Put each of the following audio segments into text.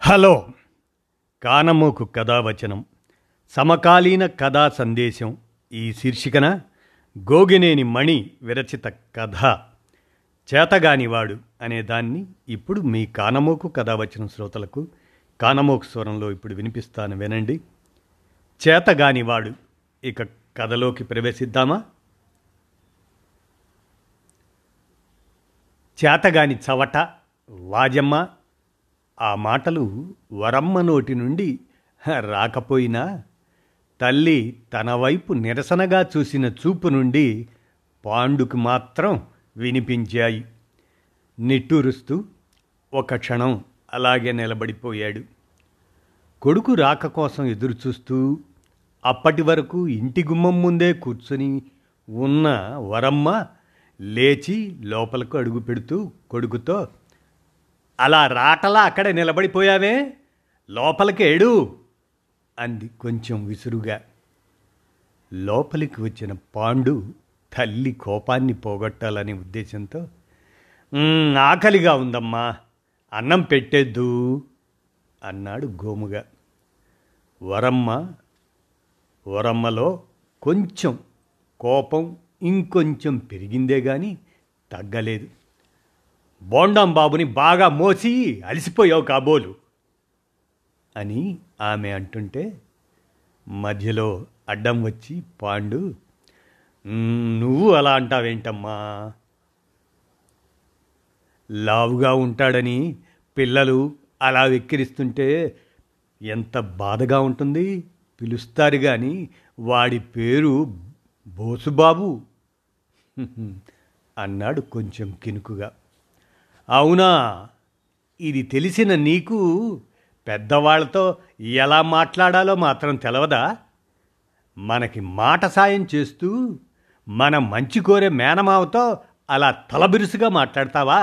Hello. కానమోకు కథావచనం సమకాలీన కథా సందేశం ఈ శీర్షికన గోగినేని మణి విరచిత కథ. చేతగానివాడు అనే దాన్ని ఇప్పుడు మీ కానమోకు కథావచనం శ్రోతలకు కానమోకు స్వరంలో ఇప్పుడు వినిపిస్తాను వినండి. చేతగానివాడు ఇక కథలోకి ప్రవేశిద్దామా? చేతగాని చవట వాజమ్మ ఆ మాటలు వరమ్మ నోటి నుండి రాకపోయినా తల్లి తన వైపు నిరసనగా చూసిన చూపు నుండి పాండుకు మాత్రం వినిపించాయి. నిట్టూరుస్తూ ఒక క్షణం అలాగే నిలబడిపోయాడు. కొడుకు రాక కోసం ఎదురుచూస్తూ అప్పటి వరకు ఇంటి గుమ్మం ముందే కూర్చుని ఉన్న వరమ్మ లేచి లోపలకు అడుగు పెడుతూ కొడుకుతో అలా రాటలా అక్కడే నిలబడిపోయావే? లోపలికి ఏడు అంది కొంచెం విసురుగా. లోపలికి వచ్చిన పాండు తల్లి కోపాన్ని పోగొట్టాలనే ఉద్దేశంతో ఆకలిగా ఉందమ్మా అన్నం పెట్టేద్దు అన్నాడు గోముగా. వరమ్మ వరమ్మలో కొంచెం కోపం ఇంకొంచెం పెరిగిందే కానీ తగ్గలేదు. బోండాం బాబుని బాగా మోసి అలసిపోయావు కాబోలు అని ఆమె అంటుంటే మధ్యలో అడ్డం వచ్చి పాండు నువ్వు అలా అంటావేంటమ్మా? లావుగా ఉంటాడని పిల్లలు అలా వెక్కిరిస్తుంటే ఎంత బాధగా ఉంటుంది పిలుస్తారు కానీ వాడి పేరు బోసుబాబు. అన్నాడు కొంచెం కినుకుగా. అవునా? ఇది తెలిసిన నీకు పెద్దవాళ్ళతో ఎలా మాట్లాడాలో మాత్రం తెలవదా? మనకి మాట సాయం చేస్తూ మన మంచి కోరే మేనమావతో అలా తలబిరుసుగా మాట్లాడతావా?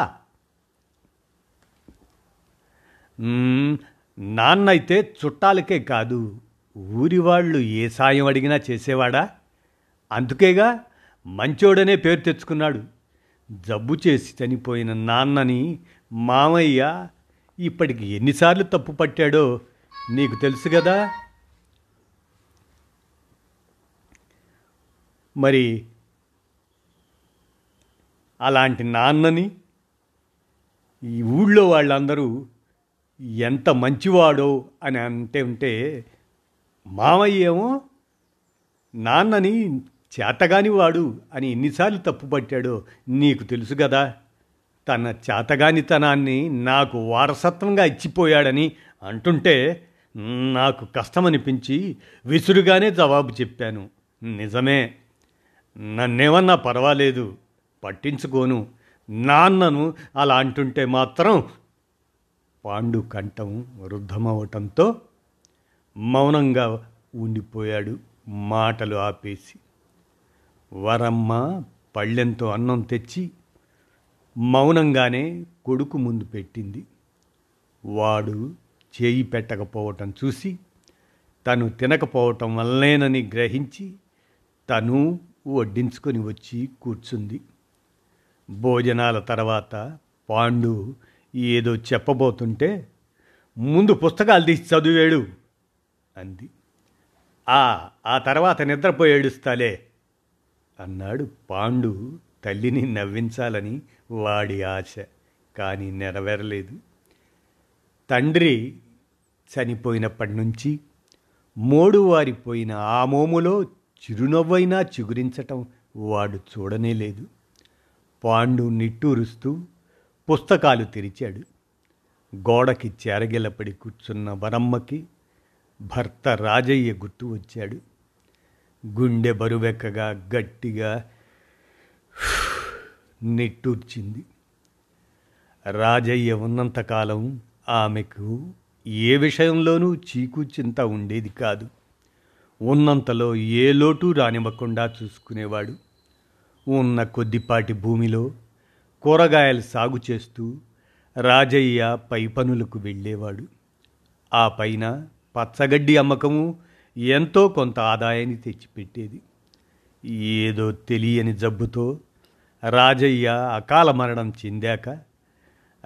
నాన్నైతే చుట్టాలకే కాదు ఊరి వాళ్ళు ఏ సాయం అడిగినా చేసేవాడా? అందుకేగా మంచోడనే పేరు తెచ్చుకున్నాడు. జబ్బు చేసి చనిపోయిన నాన్నని మామయ్య ఇప్పటికి ఎన్నిసార్లు తప్పు పట్టాడో నీకు తెలుసు కదా? మరి అలాంటి నాన్నని ఈ ఊళ్ళో వాళ్ళందరూ ఎంత మంచివాడో అని అంటే ఉంటే మామయ్యేమో నాన్నని చేతగాని వాడు అని ఎన్నిసార్లు తప్పుపట్టాడో నీకు తెలుసు కదా తన చేతగానితనాన్ని నాకు వారసత్వంగా ఇచ్చిపోయాడని అంటుంటే నాకు కష్టమనిపించి విసురుగానే జవాబు చెప్పాను. నిజమే. నన్నేమన్నా పర్వాలేదు పట్టించుకోను. నాన్నను అలా అంటుంటే మాత్రం పాండు కంఠం వృద్ధమవటంతో మౌనంగా ఉండిపోయాడు మాటలు ఆపేసి. వరమ్మ పళ్ళెంతో అన్నం తెచ్చి మౌనంగానే కొడుకు ముందు పెట్టింది. వాడు చేయి పెట్టకపోవటం చూసి తను తినకపోవటం వల్లేనని గ్రహించి తను వడ్డించుకొని వచ్చి కూర్చుంది. భోజనాల తర్వాత పాండు ఏదో చెప్పబోతుంటే ముందు పుస్తకాలు తీసి చదివేడు అంది. ఆ ఆ తర్వాత నిద్రపోయేడుస్తాలే అన్నాడు పాండు తల్లిని నవ్వించాలని వాడి ఆశ కానీ నెరవేరలేదు. తండ్రి చనిపోయినప్పటి నుంచి మోడు వారిపోయిన ఆ మోములో చిరునవ్వైనా చిగురించటం వాడు చూడనే లేదు పాండు నిట్టూరుస్తూ పుస్తకాలు తెరిచాడు. గోడకి చేరగిలపడి కూర్చున్న వరమ్మకి భర్త రాజయ్య గుర్తు వచ్చాడు. గుండె బరువెక్కగా గట్టిగా నిట్టూర్చింది. రాజయ్య ఉన్నంతకాలం ఆమెకు ఏ విషయంలోనూ చీకు చింత ఉండేది కాదు. ఉన్నంతలో ఏ లోటు రానివ్వకుండా చూసుకునేవాడు. ఉన్న కొద్దిపాటి భూమిలో కూరగాయలు సాగు చేస్తూ రాజయ్య పై పనులకు వెళ్ళేవాడు. ఆ పైన పచ్చగడ్డి అమ్మకము ఎంతో కొంత ఆదాయాన్ని తెచ్చిపెట్టేది. ఏదో తెలియని జబ్బుతో రాజయ్య అకాల మరణం చెందాక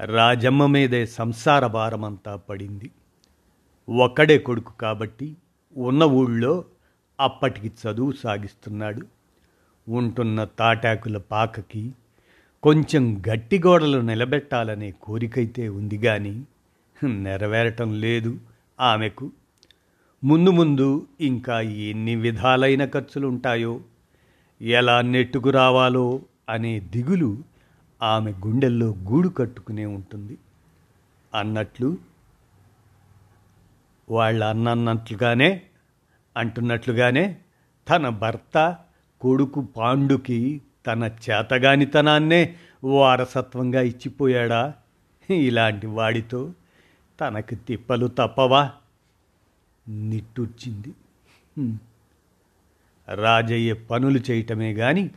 రాజమ్మ మీదే సంసార భారమంతా పడింది. ఒక్కడే కొడుకు కాబట్టి ఉన్న ఊళ్ళో అప్పటికి చదువు సాగిస్తున్నాడు. ఉంటున్న తాటాకుల పాకకి కొంచెం గట్టి గోడలు నిలబెట్టాలనే కోరికైతే ఉంది కానీ నెరవేరటం లేదు ఆమెకు. ముందు ముందు ఇంకా ఎన్ని విధాలైన ఖర్చులుంటాయో ఎలా నెట్టుకు రావాలో అనే దిగులు ఆమె గుండెల్లో గూడు కట్టుకునే ఉంటుంది. అన్నట్లు వాళ్ళ అన్నన్నట్లుగానే అంటున్నట్లుగానే తన భర్త కొడుకు పాండుకి తన చేతగానితనాన్నే వారసత్వంగా ఇచ్చిపోయాడా? ఇలాంటి వాడితో తనకి తిప్పలు తప్పవా? నిట్టూర్చింది రాజయ్య పనులు చేయటమే గాని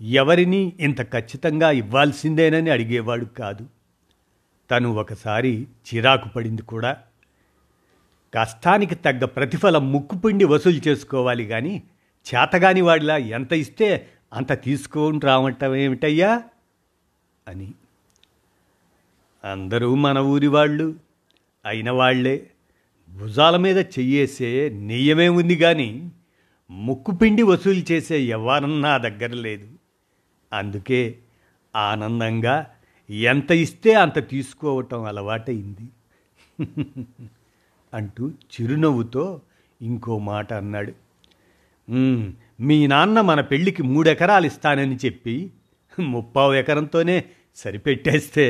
ఎవరిని ఇంత ఖచ్చితంగా ఇవ్వాల్సిందేనని అడిగేవాడు కాదు. తను ఒకసారి చిరాకు పడింది కూడా. కష్టానికి తగ్గ ప్రతిఫలం ముక్కుపిండి వసూలు చేసుకోవాలి కానీ చేతగాని వాడిలా ఎంత ఇస్తే అంత తీసుకొని రావటం ఏమిటయ్యా అని. అందరూ మన ఊరి వాళ్ళు అయిన వాళ్ళే. భుజాల మీద చెయ్యేసే నెయ్యమే ఉంది కానీ ముక్కుపిండి వసూలు చేసే వ్యవహారం నా దగ్గర లేదు. అందుకే ఆనందంగా ఎంత ఇస్తే అంత తీసుకోవటం అలవాటైంది అంటూ చిరునవ్వుతో ఇంకో మాట అన్నాడు. మీ నాన్న మన పెళ్ళికి మూడెకరాలు ఇస్తానని చెప్పి ముప్పావు ఎకరంతోనే సరిపెట్టేస్తే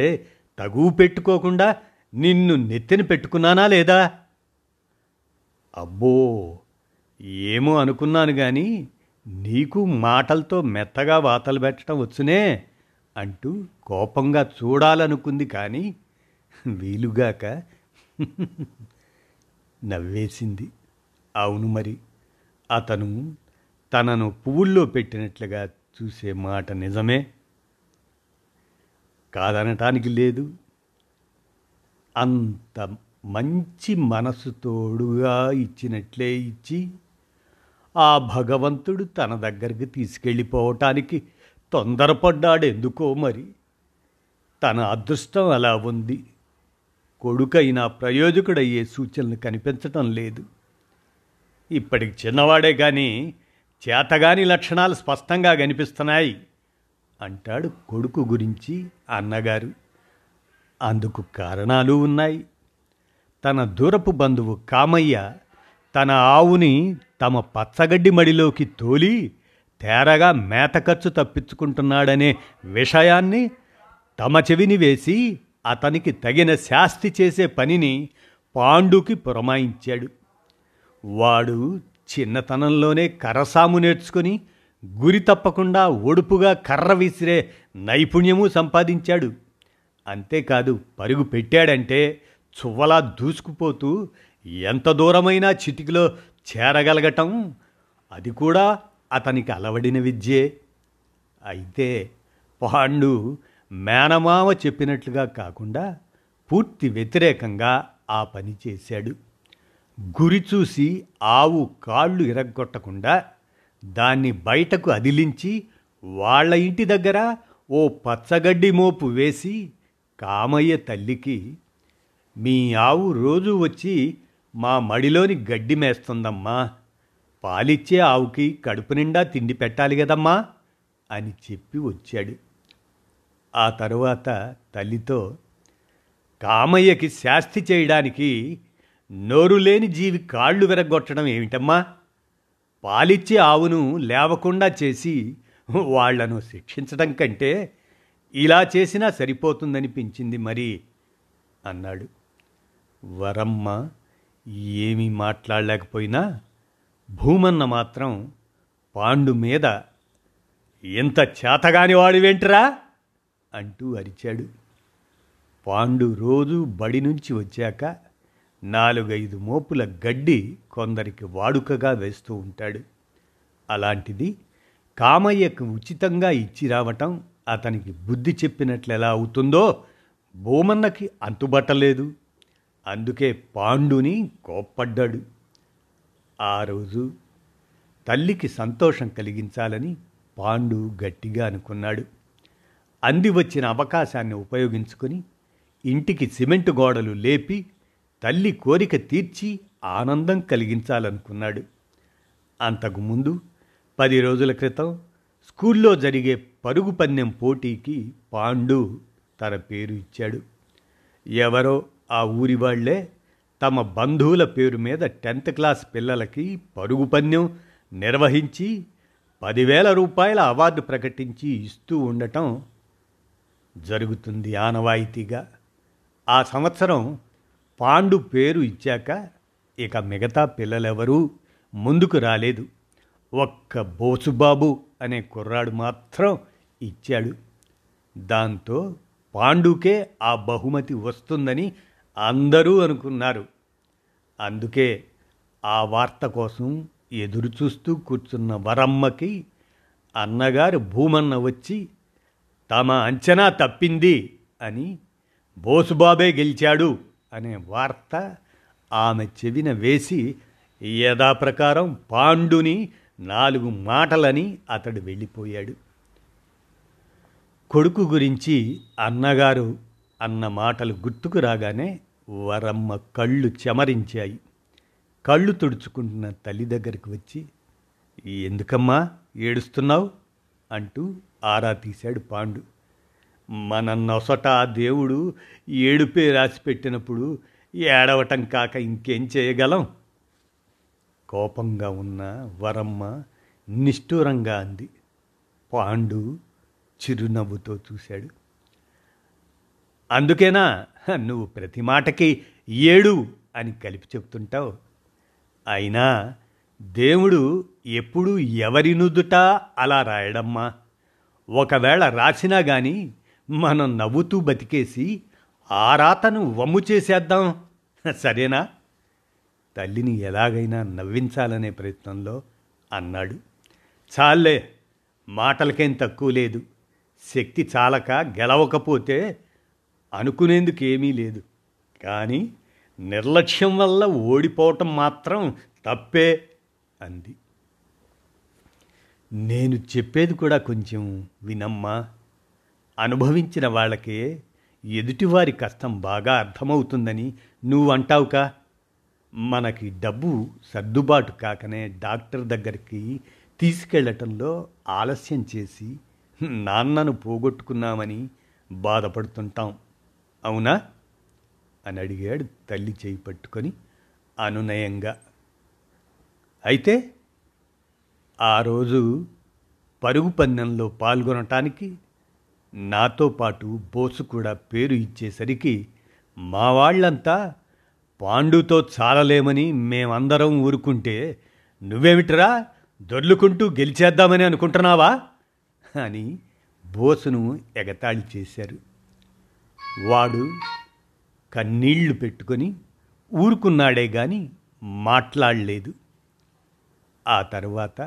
తగువు పెట్టుకోకుండా నిన్ను నెత్తిన పెట్టుకున్నానా లేదా? అబ్బో ఏమో అనుకున్నాను కానీ నీకు మాటలతో మెత్తగా వాతలు పెట్టడం వచ్చునే అంటూ కోపంగా చూడాలనుకుంది కానీ వీలుగాక నవ్వేసింది. అవును మరి అతను తనను పువ్వుల్లో పెట్టినట్లుగా చూసే మాట నిజమే? కాదనటానికి లేదు. అంత మంచి మనసు తోడుగా ఇచ్చినట్లే ఇచ్చి ఆ భగవంతుడు తన దగ్గరికి తీసుకెళ్ళిపోవటానికి తొందరపడ్డాడెందుకో మరి. తన అదృష్టం అలా ఉంది. కొడుకైనా ప్రయోజకుడయ్యే సూచనలు కనిపించటం లేదు. ఇప్పటికి చిన్నవాడే కానీ చేతగాని లక్షణాలు స్పష్టంగా కనిపిస్తున్నాయి అంటాడు కొడుకు గురించి అన్నగారు. అందుకు కారణాలు ఉన్నాయి. తన దూరపు బంధువు కామయ్య తన ఆవుని తమ పచ్చగడ్డి మడిలోకి తోలి తేరగా మేత ఖర్చు తప్పించుకుంటున్నాడనే విషయాన్ని తమ చెవిని వేసి అతనికి తగిన శాస్తి చేసే పనిని పాండుకి పురమాయించాడు. వాడు చిన్నతనంలోనే కర్రసాము నేర్చుకుని గురి తప్పకుండా ఒడుపుగా కర్ర విసిరే నైపుణ్యము సంపాదించాడు. అంతేకాదు పరుగు పెట్టాడంటే చువ్వలా దూసుకుపోతూ ఎంత దూరమైనా చిటికిలో చేరగలగటం అది కూడా అతనికి అలవడిన విద్యే. అయితే పాండు మేనమామ చెప్పినట్లుగా కాకుండా పూర్తి వ్యతిరేకంగా ఆ పని చేశాడు. గురి చూసి ఆవు కాళ్ళు ఇరగ్గొట్టకుండా దాన్ని బయటకు అదిలించి వాళ్ళ ఇంటి దగ్గర ఓ పచ్చగడ్డి మోపు వేసి కామయ్య తల్లికి మీ ఆవు రోజు వచ్చి మా మడిలోని గడ్డి మేస్తుందమ్మా. పాలిచ్చే ఆవుకి కడుపు నిండా తిండి పెట్టాలి కదమ్మా అని చెప్పి వచ్చాడు. ఆ తరువాత తల్లితో కామయ్యకి శాస్తి చేయడానికి నోరు లేని జీవి కాళ్ళు విరగొట్టడం ఏమిటమ్మా? పాలిచ్చే ఆవును లేవకుండా చేసి వాళ్ళను శిక్షించడం కంటే ఇలా చేసినా సరిపోతుందనిపించింది మరి అన్నాడు. వరమ్మ ఏమీ మాట్లాడలేకపోయినా భూమన్న మాత్రం పాండు మీద ఎంత చేతగాని వాడివేంటిరా అంటూ అరిచాడు. పాండు రోజు బడి నుంచి వచ్చాక నాలుగైదు మోపుల గడ్డి కొందరికి వాడుకగా వేస్తూ ఉంటాడు. అలాంటిది కామయ్యకు ఉచితంగా ఇచ్చి రావటం అతనికి బుద్ధి చెప్పినట్లు ఎలా అవుతుందో భూమన్నకి అంతుబట్టలేదు. అందుకే పాండుని కోప్పడ్డాడు. ఆ రోజు తల్లికి సంతోషం కలిగించాలని పాండు గట్టిగా అనుకున్నాడు. అంది వచ్చిన అవకాశాన్ని ఉపయోగించుకొని ఇంటికి సిమెంట్ గోడలు లేపి తల్లి కోరిక తీర్చి ఆనందం కలిగించాలనుకున్నాడు. అంతకుముందు పది రోజుల క్రితం స్కూల్లో జరిగే పరుగు పందెం పోటీకి పాండు తన పేరు ఇచ్చాడు. ఎవరో ఆ ఊరి వాళ్ళే తమ బంధువుల పేరు మీద టెన్త్ క్లాస్ పిల్లలకి పరుగు పందెం నిర్వహించి పదివేల రూపాయల అవార్డు ప్రకటించి ఇస్తూ ఉండటం జరుగుతుంది ఆనవాయితీగా. ఆ సంవత్సరం పాండు పేరు ఇచ్చాక ఇక మిగతా పిల్లలెవరూ ముందుకు రాలేదు. ఒక్క బోసుబాబు అనే కుర్రాడు మాత్రం ఇచ్చాడు. దాంతో పాండుకే ఆ బహుమతి వస్తుందని అందరూ అనుకున్నారు. అందుకే ఆ వార్త కోసం ఎదురుచూస్తూ కూర్చున్న వరమ్మకి అన్నగారు భూమన్న వచ్చి తమ అంచనా తప్పింది అని బోసుబాబే గెలిచాడు అనే వార్త ఆమె చెవిన వేసి యథాప్రకారం పాండుని నాలుగు మాటలని అతడు వెళ్ళిపోయాడు. కొడుకు గురించి అన్నగారు అన్న మాటలు గుర్తుకు రాగానే వరమ్మ కళ్ళు చెమరించాయి. కళ్ళు తుడుచుకుంటున్న తల్లి దగ్గరికి వచ్చి ఎందుకమ్మా ఏడుస్తున్నావు? అంటూ ఆరా తీశాడు పాండు. మన నొసట దేవుడు ఏడుపే రాసి పెట్టినప్పుడు ఏడవటం కాక ఇంకేం చేయగలం? కోపంగా ఉన్న వరమ్మ నిష్ఠూరంగా అంది. పాండు చిరునవ్వుతో చూశాడు. అందుకేనా? నువ్వు ప్రతి మాటకి ఏడు అని కలిపి చెప్తుంటావు. అయినా దేవుడు ఎప్పుడు ఎవరి నుదుట అలా రాయడమ్మా. ఒకవేళ రాసినా గాని మనం నవ్వుతూ బతికేసి ఆ రాతను వమ్ము చేసేద్దాం. సరేనా? తల్లిని ఎలాగైనా నవ్వించాలనే ప్రయత్నంలో అన్నాడు. చాలే మాటలకేం తక్కువ లేదు. శక్తి చాలక గెలవకపోతే అనుకునేందుకు ఏమీ లేదు. కానీ నిర్లక్ష్యం వల్ల ఓడిపోవటం మాత్రం తప్పే అంది. నేను చెప్పేది కూడా కొంచెం వినమ్మా. అనుభవించిన వాళ్ళకే ఎదుటివారి కష్టం బాగా అర్థమవుతుందని నువ్వు అంటావుకా మనకి డబ్బు సర్దుబాటు కాకనే డాక్టర్ దగ్గరికి తీసుకెళ్ళటంలో ఆలస్యం చేసి నాన్నను పోగొట్టుకున్నామని బాధపడుతుంటాం. అవునా? అని అడిగాడు తల్లి చేయి పట్టుకొని అనునయంగా. అయితే ఆ రోజు పరుగు పందెంలో పాల్గొనటానికి నాతో పాటు బోసు కూడా పేరు ఇచ్చేసరికి మా వాళ్ళంతా పాండుతో చాలలేమని మేమందరం ఊరుకుంటే నువ్వేమిట్రా దొర్లుకుంటూ గెలిచేద్దామని అనుకుంటున్నావా? అని బోసును ఎగతాళి చేశారు. వాడు కన్నీళ్ళు పెట్టుకొని ఊరుకున్నాడే గాని మాట్లాడలేదు. ఆ తర్వాత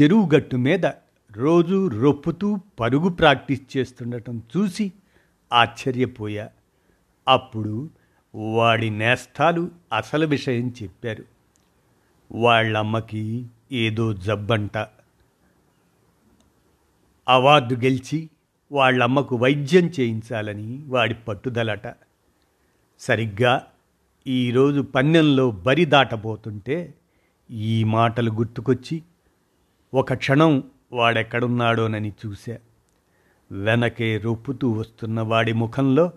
చెరువు గట్టు మీద రోజు రొప్పుతూ పరుగు ప్రాక్టీస్ చేస్తుండటం చూసి ఆశ్చర్యపోయా. అప్పుడు వాడి నేస్తాలు అసలు విషయం చెప్పారు. వాళ్ళమ్మకి ఏదో జబ్బంట. అవార్డు గెలిచి వాళ్ళమ్మకు వైద్యం చేయించాలని వాడి పట్టుదలట. సరిగ్గా ఈరోజు పన్నెంలో బరి దాటబోతుంటే ఈ మాటలు గుర్తుకొచ్చి ఒక క్షణం వాడెక్కడున్నాడోనని చూశా. వెనకే రొప్పుతూ వస్తున్న వాడి ముఖంలో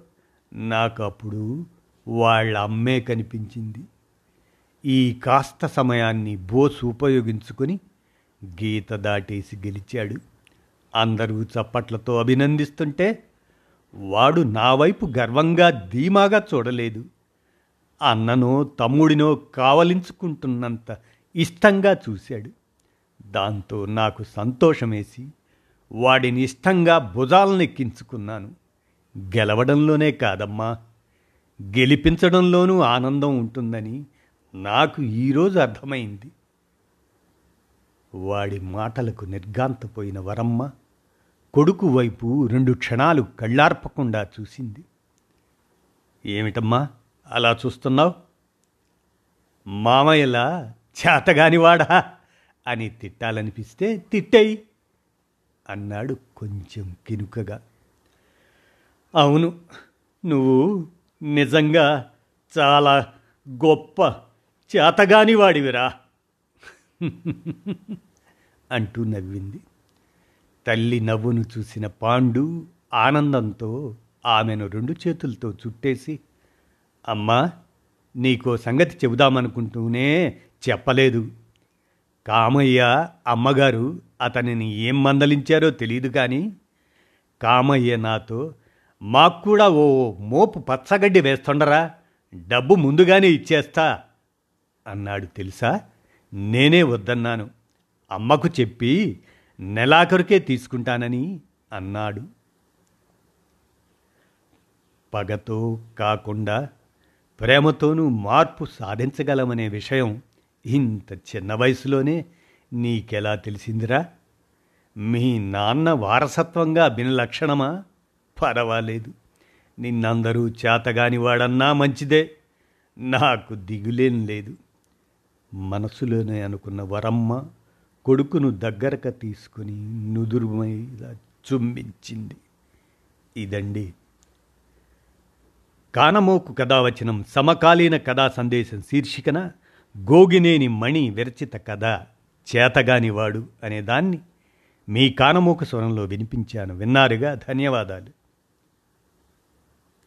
నాకు అప్పుడు వాళ్ళ అమ్మే కనిపించింది. ఈ కాస్త సమయాన్ని బోస్ ఉపయోగించుకొని గీత దాటేసి గెలిచాడు. అందరూ చప్పట్లతో అభినందిస్తుంటే వాడు నా వైపు గర్వంగా ధీమాగా చూడలేదు. అన్ననో తమ్ముడినో కావలించుకుంటున్నంత ఇష్టంగా చూశాడు. దాంతో నాకు సంతోషమేసి వాడిని ఇష్టంగా భుజాలనెక్కించుకున్నాను. గెలవడంలోనే కాదమ్మా గెలిపించడంలోనూ ఆనందం ఉంటుందని నాకు ఈరోజు అర్థమైంది. వాడి మాటలకు నిర్గాంతపోయిన వరమ్మ కొడుకు వైపు రెండు క్షణాలు కళ్ళార్పకుండా చూసింది. ఏమిటమ్మా అలా చూస్తున్నావు? మామయ్యలా చేతగానివాడా అని తిట్టాలనిపిస్తే తిట్టేయి అన్నాడు కొంచెం కినుకగా. అవును నువ్వు నిజంగా చాలా గొప్ప చేతగానివాడివిరా. అంటూ నవ్వింది. తల్లి నవ్వును చూసిన పాండు ఆనందంతో ఆమెను రెండు చేతులతో చుట్టేసి అమ్మా నీకో సంగతి చెబుదామనుకుంటూనే చెప్పలేదు. కామయ్య అమ్మగారు అతనిని ఏం మందలించారో తెలియదు కానీ కామయ్య నాతో మాకు కూడా ఓ మోపు పచ్చగడ్డి వేస్తుండరా డబ్బు ముందుగానే ఇచ్చేస్తా అన్నాడు తెలుసా? నేనే వద్దన్నాను. అమ్మకు చెప్పి నెలాఖరుకే తీసుకుంటానని అన్నాడు. పగతో కాకుండా ప్రేమతోనూ మార్పు సాధించగలమనే విషయం ఇంత చిన్న వయసులోనే నీకెలా తెలిసిందిరా? మీ నాన్న వారసత్వంగా అభిన లక్షణమా? పర్వాలేదు. నిన్నందరూ చేతగాని వాడన్నా మంచిదే. నాకు దిగులేం లేదు. మనసులోనే అనుకున్న వరమ్మ కొడుకును దగ్గరక తీసుకుని నుదురు మీద చుంబించింది ఇదండి కానమోకు కథావచనం సమకాలీన కథా సందేశం శీర్షికన గోగినేని మణి విరచిత కథ చేతగానివాడు అనేదాన్ని మీ కానమోక స్వరంలో వినిపించాను. విన్నారుగా? ధన్యవాదాలు.